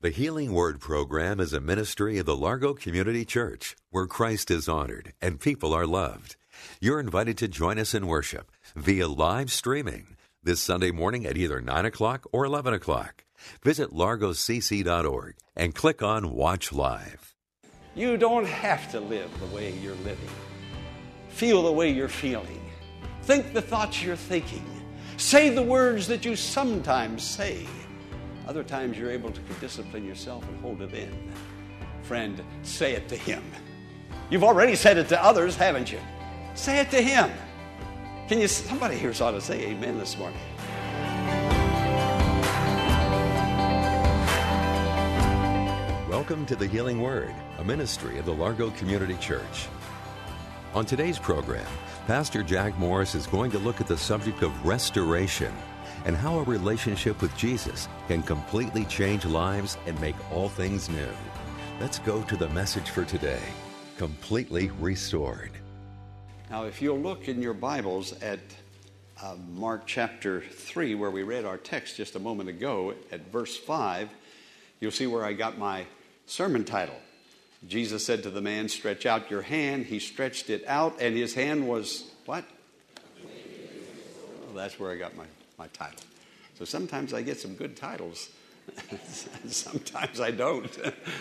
The Healing Word program is a ministry of the Largo Community Church where Christ is honored and people are loved. You're invited to join us in worship via live streaming this Sunday morning at either 9 o'clock or 11 o'clock. Visit largocc.org and click on Watch Live. You don't have to live the way you're living, feel the way you're feeling, think the thoughts you're thinking, say the words that you sometimes say. Other times you're able to discipline yourself and hold it in. Friend, say it to Him. You've already said it to others, haven't you? Say it to Him. Can you, somebody here ought to say amen this morning. Welcome to the Healing Word, a ministry of the Largo Community Church. On today's program, Pastor Jack Morris is going to look at the subject of restoration and how a relationship with Jesus can completely change lives and make all things new. Let's go to the message for today Completely Restored. Now, if you'll look in your Bibles at uh, Mark chapter 3, where we read our text just a moment ago, at verse 5, you'll see where I got my sermon title. Jesus said to the man, Stretch out your hand. He stretched it out, and his hand was what? Well, that's where I got my, my title. So sometimes I get some good titles, sometimes I don't.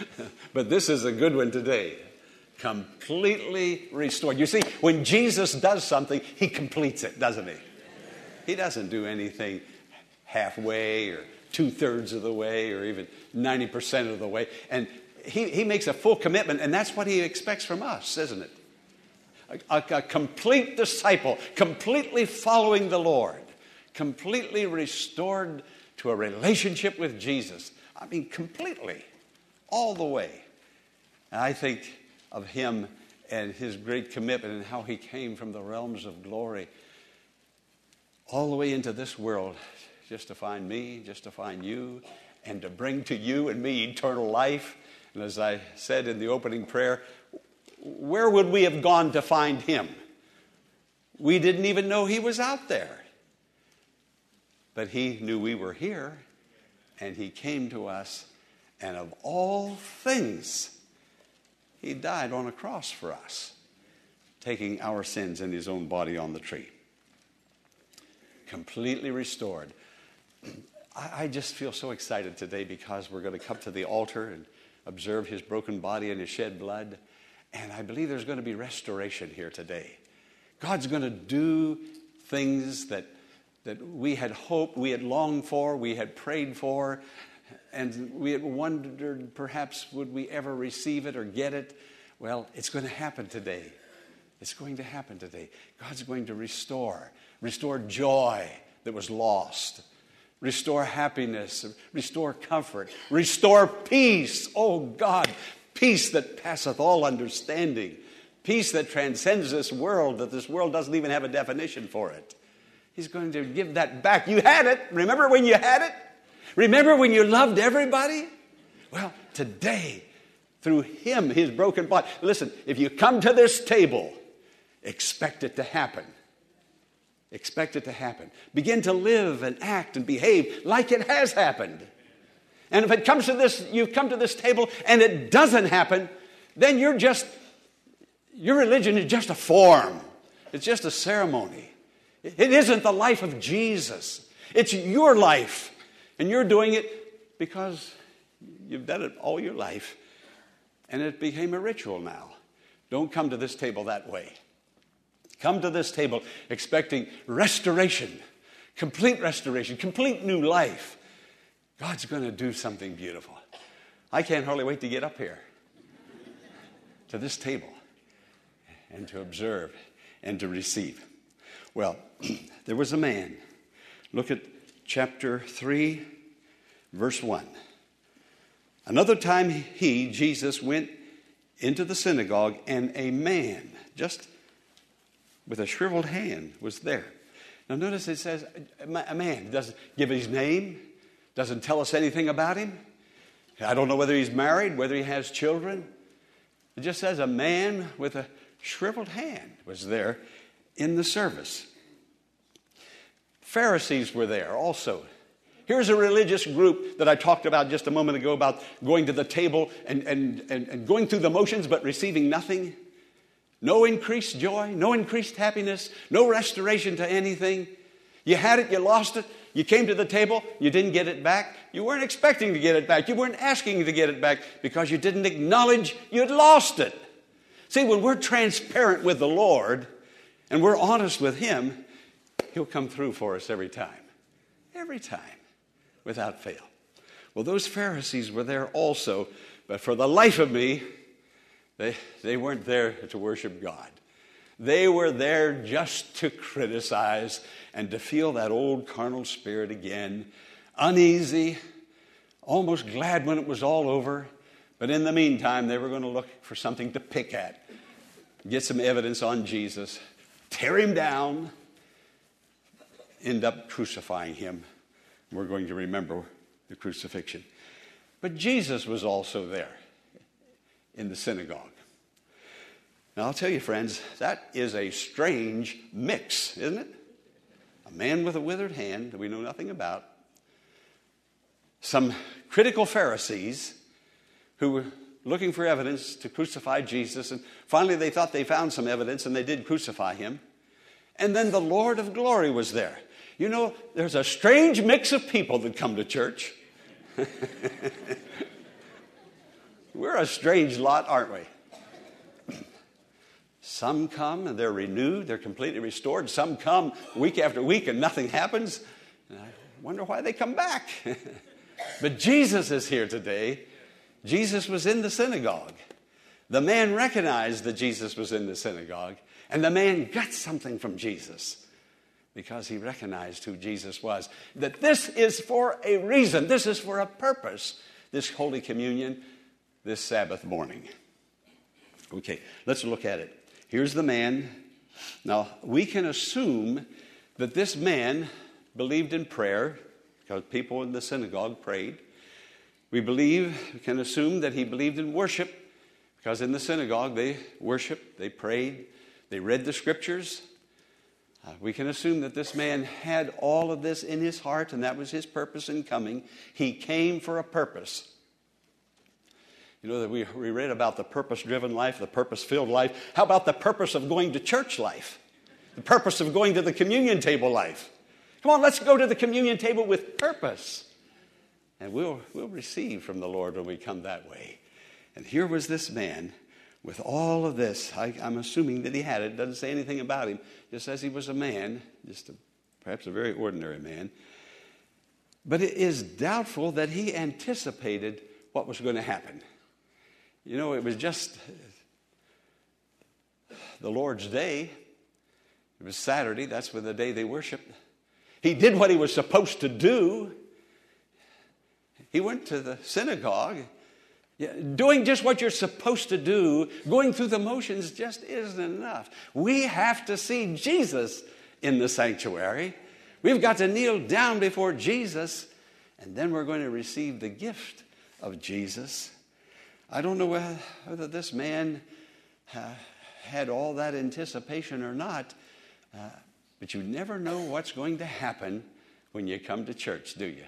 but this is a good one today. Completely restored. You see, when Jesus does something, he completes it, doesn't he? He doesn't do anything halfway or two thirds of the way or even 90% of the way. And he, he makes a full commitment, and that's what he expects from us, isn't it? A, a, a complete disciple, completely following the Lord, completely restored to a relationship with Jesus. I mean, completely, all the way. And I think of him and his great commitment and how he came from the realms of glory all the way into this world just to find me, just to find you, and to bring to you and me eternal life. And as I said in the opening prayer, where would we have gone to find him? We didn't even know he was out there. But he knew we were here, and he came to us, and of all things, he died on a cross for us, taking our sins in his own body on the tree. Completely restored. I, just feel so excited today because we're going to come to the altar and observe his broken body and his shed blood. And I believe there's going to be restoration here today. God's going to do things that, that we had hoped, we had longed for, we had prayed for, and we had wondered perhaps would we ever receive it or get it. Well, it's going to happen today. It's going to happen today. God's going to restore, restore joy that was lost restore happiness, restore comfort, restore peace. Oh God, peace that passeth all understanding, peace that transcends this world, that this world doesn't even have a definition for it. He's going to give that back. You had it. Remember when you had it? Remember when you loved everybody? Well, today, through Him, His broken body. Listen, if you come to this table, expect it to happen. Expect it to happen. Begin to live and act and behave like it has happened. And if it comes to this, you've come to this table and it doesn't happen, then you're just, your religion is just a form. It's just a ceremony. It isn't the life of Jesus. It's your life. And you're doing it because you've done it all your life. And it became a ritual now. Don't come to this table that way. Come to this table expecting restoration, complete restoration, complete new life. God's going to do something beautiful. I can't hardly wait to get up here to this table and to observe and to receive. Well, there was a man. Look at chapter 3, verse 1. Another time he, Jesus, went into the synagogue, and a man, just with a shriveled hand, was there. Now, notice it says a man doesn't give his name, doesn't tell us anything about him. I don't know whether he's married, whether he has children. It just says a man with a shriveled hand was there in the service. Pharisees were there also. Here's a religious group that I talked about just a moment ago about going to the table and, and, and, and going through the motions but receiving nothing. No increased joy, no increased happiness, no restoration to anything. You had it, you lost it, you came to the table, you didn't get it back. You weren't expecting to get it back. You weren't asking to get it back because you didn't acknowledge you'd lost it. See, when we're transparent with the Lord and we're honest with Him, He'll come through for us every time. Every time, without fail. Well, those Pharisees were there also, but for the life of me, they, they weren't there to worship God. They were there just to criticize and to feel that old carnal spirit again, uneasy, almost glad when it was all over. But in the meantime, they were going to look for something to pick at, get some evidence on Jesus, tear him down, end up crucifying him. We're going to remember the crucifixion. But Jesus was also there in the synagogue. Now, I'll tell you, friends, that is a strange mix, isn't it? A man with a withered hand that we know nothing about, some critical Pharisees who were looking for evidence to crucify Jesus, and finally they thought they found some evidence and they did crucify him. And then the Lord of glory was there. You know, there's a strange mix of people that come to church. We're a strange lot, aren't we? Some come and they're renewed, they're completely restored. Some come week after week and nothing happens. And I wonder why they come back. but Jesus is here today. Jesus was in the synagogue. The man recognized that Jesus was in the synagogue, and the man got something from Jesus because he recognized who Jesus was. That this is for a reason, this is for a purpose, this Holy Communion, this Sabbath morning. Okay, let's look at it. Here's the man. Now, we can assume that this man believed in prayer because people in the synagogue prayed. We believe, we can assume that he believed in worship because in the synagogue they worshiped, they prayed, they read the scriptures. Uh, we can assume that this man had all of this in his heart and that was his purpose in coming. He came for a purpose. You know, that we, we read about the purpose driven life, the purpose filled life. How about the purpose of going to church life? The purpose of going to the communion table life? Come on, let's go to the communion table with purpose. And we'll, we'll receive from the Lord when we come that way. And here was this man with all of this. I, am assuming that he had it. it. Doesn't say anything about him. Just says he was a man, just a, perhaps a very ordinary man. But it is doubtful that he anticipated what was going to happen. You know, it was just the Lord's day. It was Saturday. That's when the day they worshiped. He did what he was supposed to do. He went to the synagogue. Doing just what you're supposed to do, going through the motions just isn't enough. We have to see Jesus in the sanctuary. We've got to kneel down before Jesus, and then we're going to receive the gift of Jesus. I don't know whether this man uh, had all that anticipation or not, uh, but you never know what's going to happen when you come to church, do you?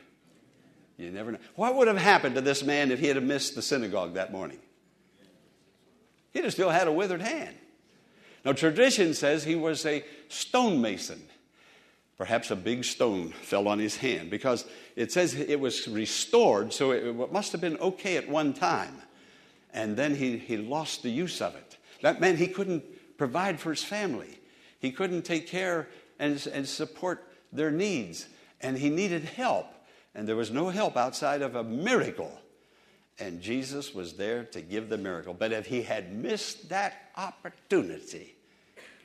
You never know. What would have happened to this man if he had missed the synagogue that morning? He'd have still had a withered hand. Now, tradition says he was a stonemason. Perhaps a big stone fell on his hand because it says it was restored, so it must have been okay at one time and then he, he lost the use of it. That meant he couldn't provide for his family, he couldn't take care and, and support their needs, and he needed help. And there was no help outside of a miracle. And Jesus was there to give the miracle. But if he had missed that opportunity,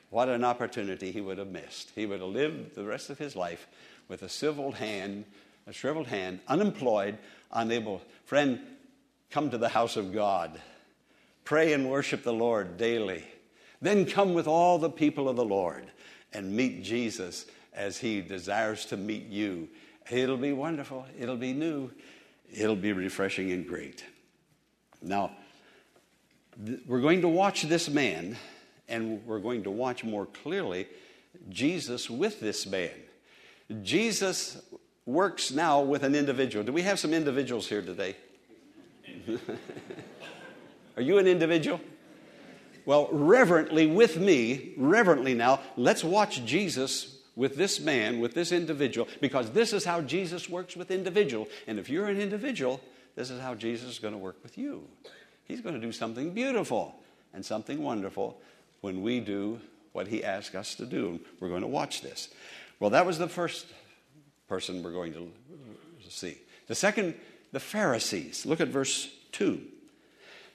what an opportunity he would have missed. He would have lived the rest of his life with a shriveled hand, a shriveled hand, unemployed, unable. Friend, come to the house of God, pray and worship the Lord daily. Then come with all the people of the Lord and meet Jesus as he desires to meet you. It'll be wonderful, it'll be new, it'll be refreshing and great. Now, th- we're going to watch this man, and we're going to watch more clearly Jesus with this man. Jesus works now with an individual. Do we have some individuals here today? Are you an individual? Well, reverently with me, reverently now, let's watch Jesus with this man, with this individual, because this is how Jesus works with individual. And if you're an individual, this is how Jesus is going to work with you. He's going to do something beautiful and something wonderful when we do what he asks us to do. We're going to watch this. Well, that was the first person we're going to see. The second, the Pharisees. Look at verse 2.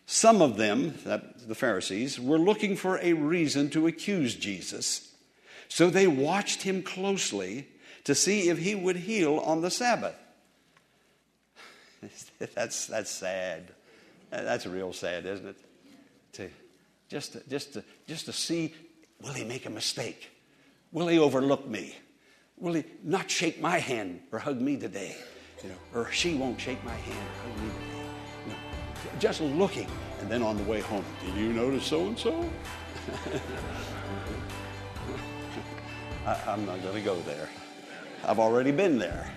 Some of them, that, the Pharisees, were looking for a reason to accuse Jesus. So they watched him closely to see if he would heal on the Sabbath. that's, that's sad. That's real sad, isn't it? To, just, to, just, to, just to see will he make a mistake? Will he overlook me? Will he not shake my hand or hug me today? You know, or she won't shake my hand or hug me today. Just looking. And then on the way home, did you notice so and so? I'm not going to go there. I've already been there.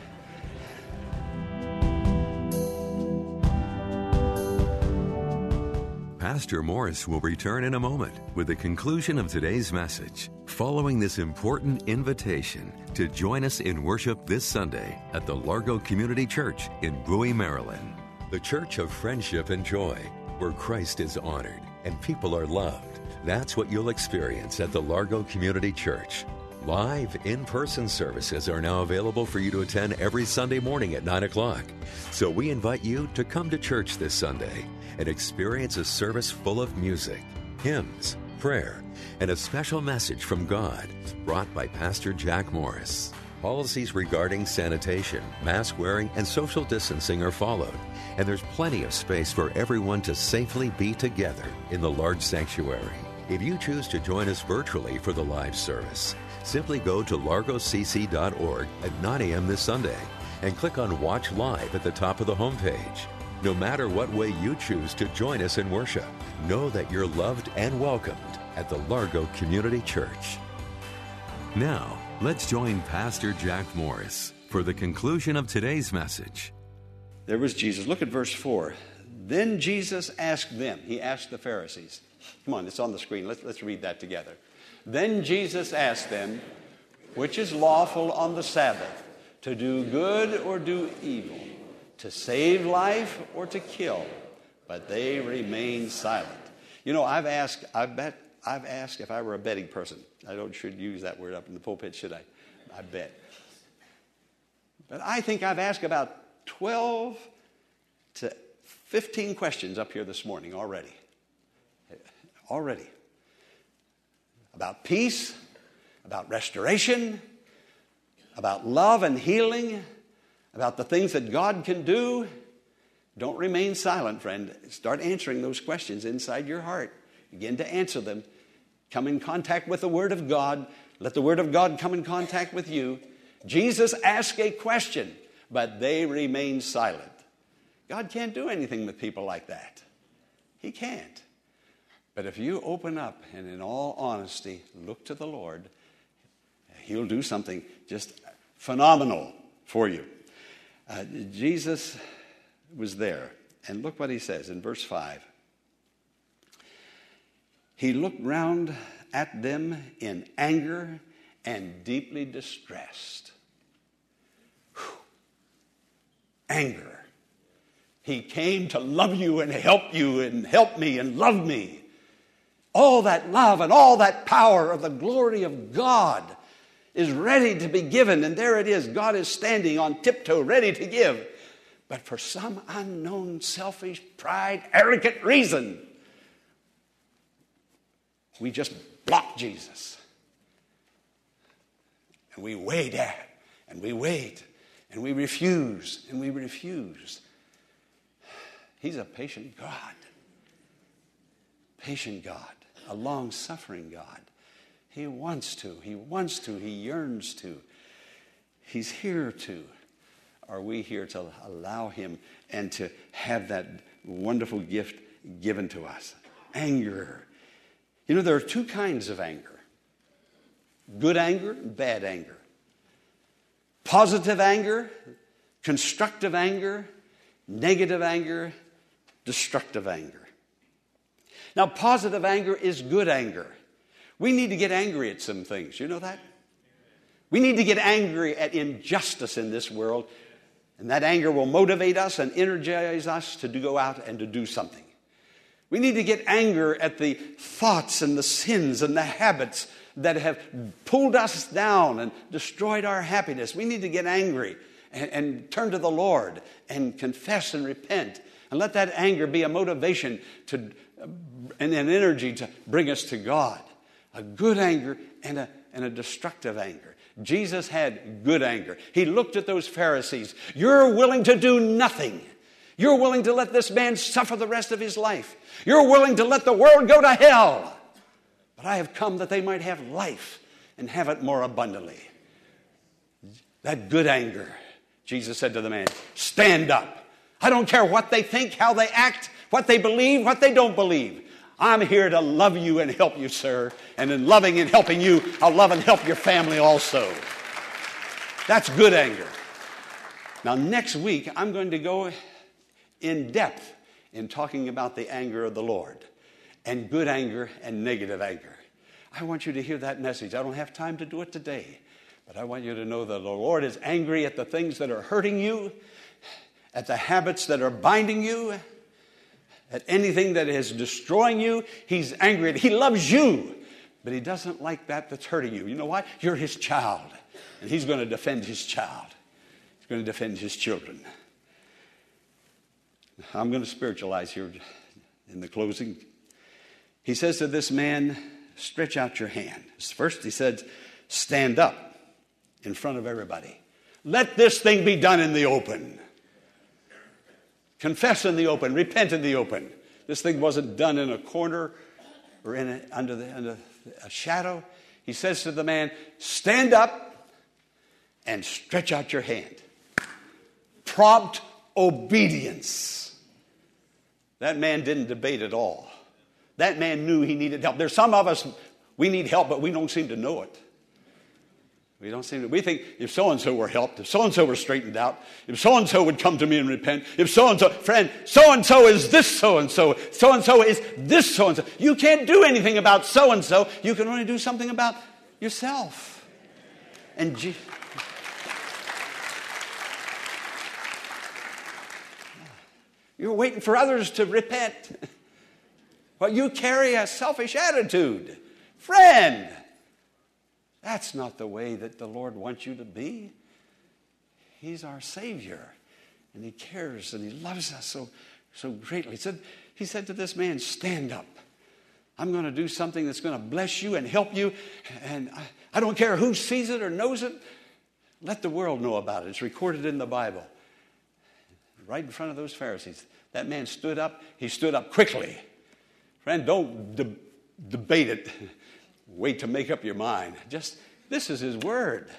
Pastor Morris will return in a moment with the conclusion of today's message, following this important invitation to join us in worship this Sunday at the Largo Community Church in Bowie, Maryland. The church of friendship and joy, where Christ is honored and people are loved. That's what you'll experience at the Largo Community Church. Live in person services are now available for you to attend every Sunday morning at 9 o'clock. So we invite you to come to church this Sunday and experience a service full of music, hymns, prayer, and a special message from God brought by Pastor Jack Morris. Policies regarding sanitation, mask wearing, and social distancing are followed, and there's plenty of space for everyone to safely be together in the large sanctuary. If you choose to join us virtually for the live service, simply go to largocc.org at 9 a.m. this Sunday and click on Watch Live at the top of the homepage. No matter what way you choose to join us in worship, know that you're loved and welcomed at the Largo Community Church. Now, let's join Pastor Jack Morris for the conclusion of today's message. There was Jesus. Look at verse 4. Then Jesus asked them, he asked the Pharisees. Come on, it's on the screen. Let's, let's read that together. Then Jesus asked them, Which is lawful on the Sabbath, to do good or do evil, to save life or to kill? But they remained silent. You know, I've asked, I bet, I've asked if I were a betting person. I don't should use that word up in the pulpit, should I? I bet. But I think I've asked about 12 to 15 questions up here this morning already. Already about peace, about restoration, about love and healing, about the things that God can do. Don't remain silent, friend. Start answering those questions inside your heart. Begin to answer them. Come in contact with the Word of God. Let the Word of God come in contact with you. Jesus asked a question, but they remained silent. God can't do anything with people like that. He can't. But if you open up and, in all honesty, look to the Lord, He'll do something just phenomenal for you. Uh, Jesus was there, and look what He says in verse 5. He looked round at them in anger and deeply distressed. Whew. Anger. He came to love you and help you and help me and love me all that love and all that power of the glory of God is ready to be given. And there it is. God is standing on tiptoe, ready to give. But for some unknown, selfish, pride, arrogant reason, we just block Jesus. And we wait at, and we wait, and we refuse, and we refuse. He's a patient God. Patient God, a long suffering God. He wants to, He wants to, He yearns to. He's here to. Are we here to allow Him and to have that wonderful gift given to us? Anger. You know, there are two kinds of anger good anger bad anger. Positive anger, constructive anger, negative anger, destructive anger. Now, positive anger is good anger. We need to get angry at some things. You know that? We need to get angry at injustice in this world, and that anger will motivate us and energize us to go out and to do something. We need to get anger at the thoughts and the sins and the habits that have pulled us down and destroyed our happiness. We need to get angry and, and turn to the Lord and confess and repent and let that anger be a motivation to, and an energy to bring us to God. A good anger and a, and a destructive anger. Jesus had good anger. He looked at those Pharisees. You're willing to do nothing. You're willing to let this man suffer the rest of his life. You're willing to let the world go to hell. But I have come that they might have life and have it more abundantly. That good anger. Jesus said to the man, Stand up. I don't care what they think, how they act, what they believe, what they don't believe. I'm here to love you and help you, sir. And in loving and helping you, I'll love and help your family also. That's good anger. Now, next week, I'm going to go in depth in talking about the anger of the Lord and good anger and negative anger. I want you to hear that message. I don't have time to do it today, but I want you to know that the Lord is angry at the things that are hurting you at the habits that are binding you, at anything that is destroying you. He's angry He loves you, but He doesn't like that that's hurting you. You know why? You're His child, and He's going to defend His child. He's going to defend His children. I'm going to spiritualize here in the closing. He says to this man, Stretch out your hand. First, he said, Stand up in front of everybody. Let this thing be done in the open. Confess in the open, repent in the open. This thing wasn't done in a corner or in a, under, the, under a shadow. He says to the man, Stand up and stretch out your hand. Prompt obedience. That man didn't debate at all. That man knew he needed help. There's some of us, we need help, but we don't seem to know it. We don't seem to, we think if so and so were helped, if so and so were straightened out, if so and so would come to me and repent, if so and so, friend, so and so is this so and so, so and so is this so and so. You can't do anything about so and so. You can only do something about yourself. And you're waiting for others to repent. Well, you carry a selfish attitude. Friend, that's not the way that the Lord wants you to be. He's our Savior, and He cares and He loves us so, so greatly. He said, he said to this man, Stand up. I'm going to do something that's going to bless you and help you, and I, I don't care who sees it or knows it. Let the world know about it. It's recorded in the Bible. Right in front of those Pharisees. That man stood up. He stood up quickly. Friend, don't de- debate it wait to make up your mind. Just, this is his word.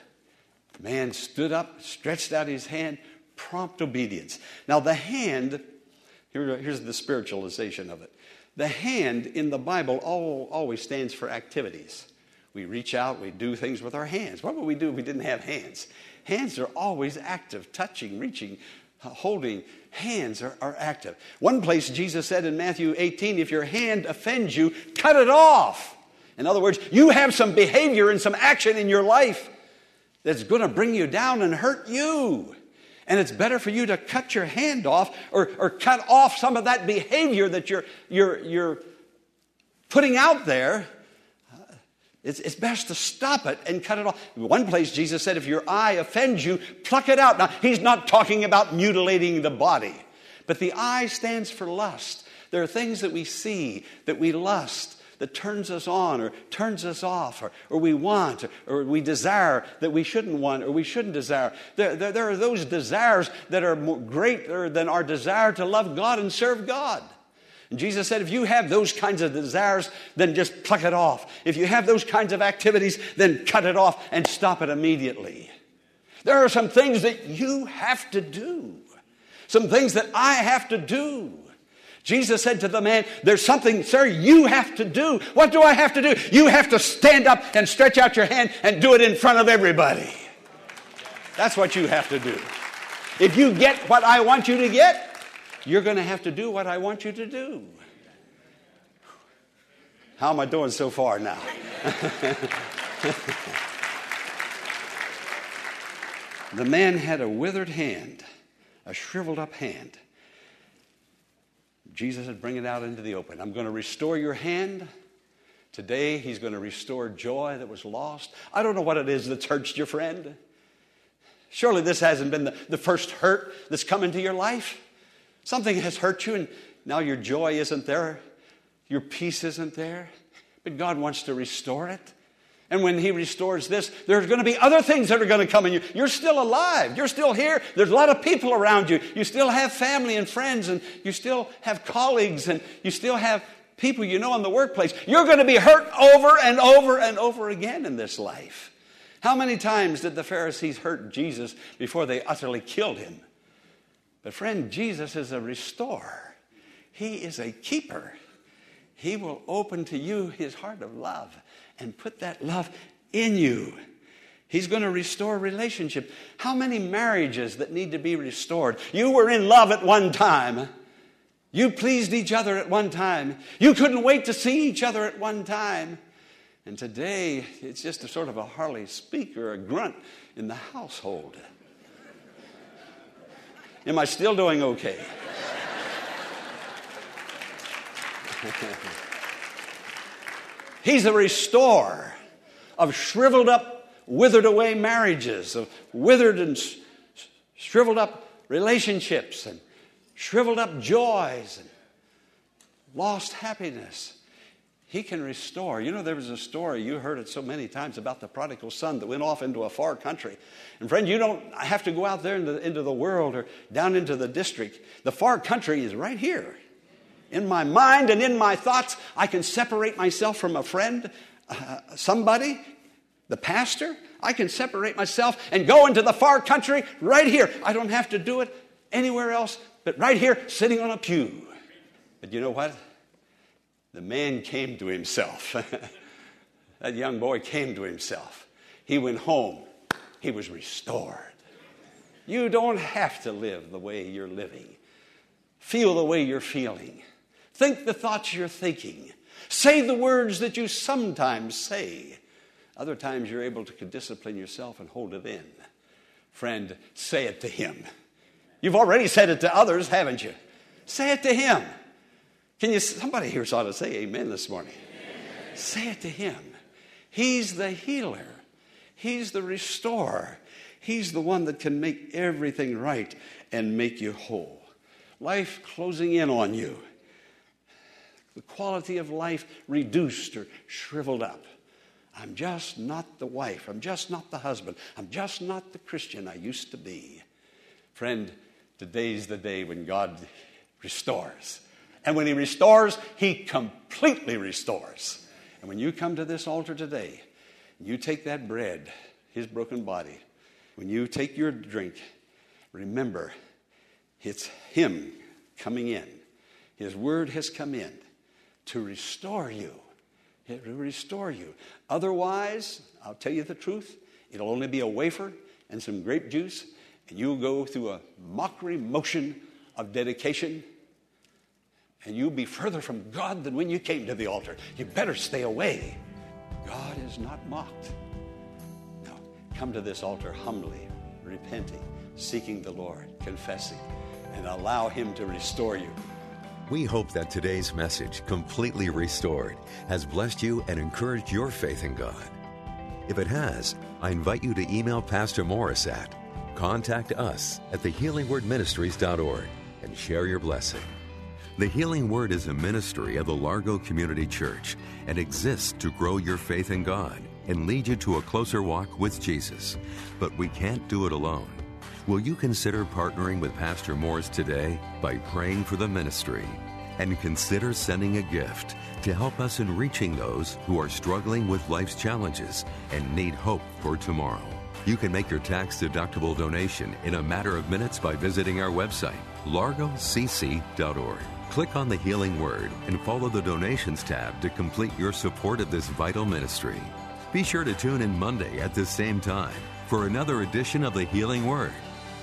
Man stood up, stretched out his hand, prompt obedience. Now, the hand, here, here's the spiritualization of it. The hand in the Bible all, always stands for activities. We reach out, we do things with our hands. What would we do if we didn't have hands? Hands are always active, touching, reaching, holding. Hands are, are active. One place Jesus said in Matthew 18, if your hand offends you, cut it off. In other words, you have some behavior and some action in your life that's going to bring you down and hurt you. And it's better for you to cut your hand off or, or cut off some of that behavior that you're, you're, you're putting out there. It's, it's best to stop it and cut it off. One place, Jesus said, if your eye offends you, pluck it out. Now, he's not talking about mutilating the body, but the eye stands for lust. There are things that we see, that we lust, that turns us on or turns us off, or, or we want or, or, we desire that we shouldn't want or we shouldn't desire. There, there, there are those desires that are greater than our desire to love God and serve God. And Jesus said, if you have those kinds of desires, then just pluck it off. If you have those kinds of activities, then cut it off and stop it immediately. There are some things that you have to do, some things that I have to do. Jesus said to the man, There's something, sir, you have to do. What do I have to do? You have to stand up and stretch out your hand and do it in front of everybody. That's what you have to do. If you get what I want you to get, you're going to have to do what I want you to do. How am I doing so far now? the man had a withered hand, a shriveled up hand. Jesus said, Bring it out into the open. I'm going to restore your hand. Today, He's going to restore joy that was lost. I don't know what it is that's hurt your friend. Surely this hasn't been the, the first hurt that's come into your life. Something has hurt you, and now your joy isn't there, your peace isn't there. But God wants to restore it. And when He restores this, there's going to be other things that are going to come in you. You're still alive. You're still here. There's a lot of people around you. You still have family and friends, and you still have colleagues, and you still have people you know in the workplace. You're going to be hurt over and over and over again in this life. How many times did the Pharisees hurt Jesus before they utterly killed him? But, friend, Jesus is a restorer, He is a keeper. He will open to you His heart of love and put that love in you. He's going to restore relationship. How many marriages that need to be restored? You were in love at one time. You pleased each other at one time. You couldn't wait to see each other at one time. And today, it's just a sort of a Harley speak or a grunt in the household. Am I still doing okay? He's a restorer of shriveled up, withered away marriages, of withered and shriveled up relationships, and shriveled up joys, and lost happiness. He can restore. You know, there was a story, you heard it so many times about the prodigal son that went off into a far country. And friend, you don't have to go out there into, into the world or down into the district. The far country is right here in my mind and in my thoughts, I can separate myself from a friend, uh, somebody, the pastor. I can separate myself and go into the far country right here. I don't have to do it anywhere else but right here, sitting on a pew. But you know what? The man came to himself. that young boy came to himself. He went home. He was restored. You don't have to live the way you're living, feel the way you're feeling. Think the thoughts you're thinking. Say the words that you sometimes say. Other times you're able to discipline yourself and hold it in. Friend, say it to him. You've already said it to others, haven't you? Say it to him. Can you somebody here ought to say amen this morning? Amen. Say it to him. He's the healer. He's the restorer. He's the one that can make everything right and make you whole. Life closing in on you the quality of life reduced or shriveled up. I'm just not the wife. I'm just not the husband. I'm just not the Christian I used to be. Friend, today's the day when God restores. And when He restores, He completely restores. And when you come to this altar today, you take that bread, His broken body, when you take your drink, remember it's Him coming in. His word has come in to restore you. It will restore you. Otherwise, I'll tell you the truth, it'll only be a wafer and some grape juice, and you'll go through a mockery motion of dedication, and you'll be further from God than when you came to the altar. You better stay away. God is not mocked. Now, come to this altar humbly, repenting, seeking the Lord, confessing, and allow Him to restore you. We hope that today's message, completely restored, has blessed you and encouraged your faith in God. If it has, I invite you to email Pastor Morris at contact us at thehealingwordministries.org and share your blessing. The Healing Word is a ministry of the Largo Community Church and exists to grow your faith in God and lead you to a closer walk with Jesus. But we can't do it alone. Will you consider partnering with Pastor Morris today by praying for the ministry? And consider sending a gift to help us in reaching those who are struggling with life's challenges and need hope for tomorrow. You can make your tax deductible donation in a matter of minutes by visiting our website, largocc.org. Click on the Healing Word and follow the Donations tab to complete your support of this vital ministry. Be sure to tune in Monday at the same time for another edition of the Healing Word.